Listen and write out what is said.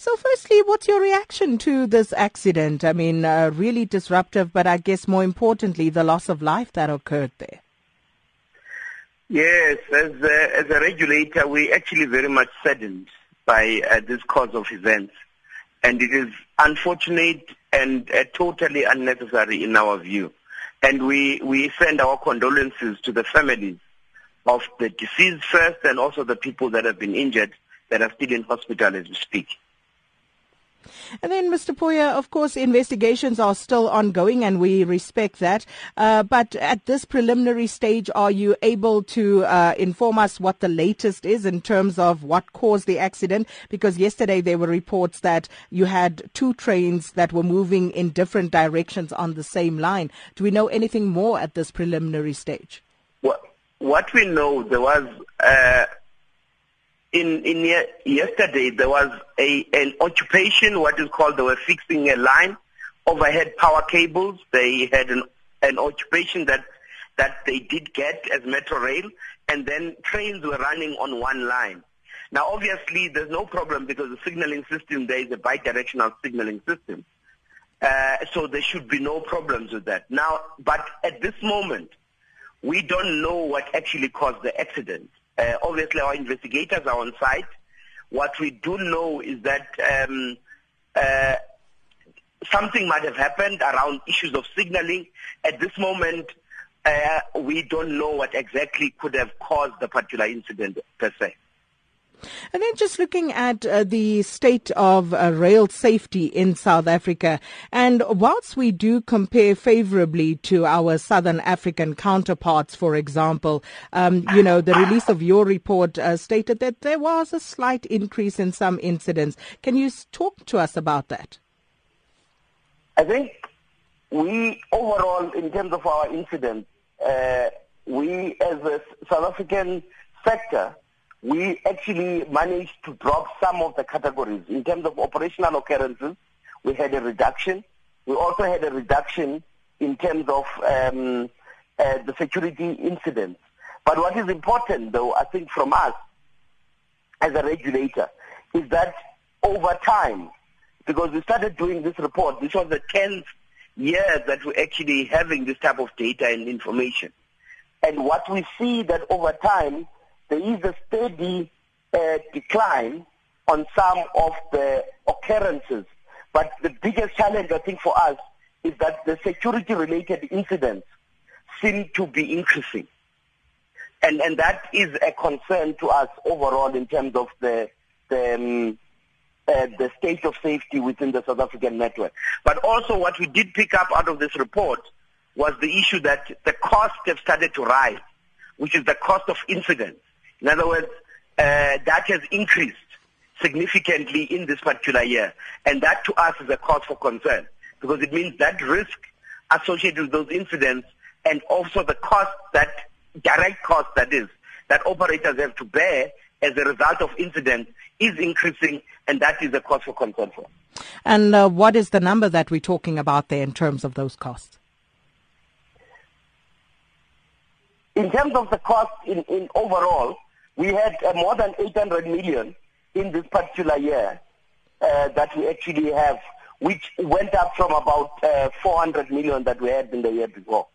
So, firstly, what's your reaction to this accident? I mean, uh, really disruptive, but I guess more importantly, the loss of life that occurred there. Yes, as a, as a regulator, we are actually very much saddened by uh, this cause of events. And it is unfortunate and uh, totally unnecessary in our view. And we, we send our condolences to the families of the deceased first and also the people that have been injured that are still in hospital as we speak. And then, Mr. Poya, of course, investigations are still ongoing and we respect that. Uh, but at this preliminary stage, are you able to uh, inform us what the latest is in terms of what caused the accident? Because yesterday there were reports that you had two trains that were moving in different directions on the same line. Do we know anything more at this preliminary stage? What, what we know, there was uh, in in yesterday there was a an occupation what is called they were fixing a line overhead power cables. They had an an occupation that that they did get as Metrorail and then trains were running on one line. Now obviously there's no problem because the signaling system there is a bidirectional signaling system. Uh, so there should be no problems with that. Now but at this moment we don't know what actually caused the accident uh, obviously, our investigators are on site. What we do know is that um, uh, something might have happened around issues of signaling. At this moment, uh, we don't know what exactly could have caused the particular incident per se. And then just looking at uh, the state of uh, rail safety in South Africa, and whilst we do compare favorably to our Southern African counterparts, for example, um, you know, the release of your report uh, stated that there was a slight increase in some incidents. Can you talk to us about that? I think we overall, in terms of our incidents, uh, we as a South African sector, we actually managed to drop some of the categories. In terms of operational occurrences, we had a reduction. We also had a reduction in terms of um, uh, the security incidents. But what is important, though, I think from us as a regulator, is that over time, because we started doing this report, this was the 10th year that we're actually having this type of data and information. And what we see that over time, there is a steady uh, decline on some of the occurrences. But the biggest challenge, I think, for us is that the security-related incidents seem to be increasing. And, and that is a concern to us overall in terms of the, the, um, uh, the state of safety within the South African network. But also what we did pick up out of this report was the issue that the costs have started to rise, which is the cost of incidents. In other words, uh, that has increased significantly in this particular year. And that to us is a cause for concern because it means that risk associated with those incidents and also the cost that, direct cost that is, that operators have to bear as a result of incidents is increasing and that is a cause for concern for And uh, what is the number that we're talking about there in terms of those costs? In terms of the cost in, in overall, we had uh, more than 800 million in this particular year uh, that we actually have, which went up from about uh, 400 million that we had in the year before.